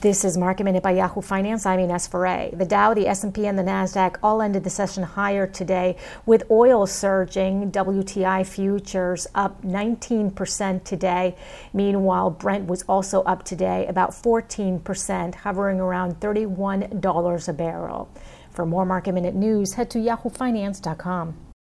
This is Market Minute by Yahoo Finance. I'm Ines Ferre. The Dow, the S&P, and the Nasdaq all ended the session higher today, with oil surging. WTI futures up 19% today. Meanwhile, Brent was also up today, about 14%, hovering around $31 a barrel. For more Market Minute news, head to yahoofinance.com.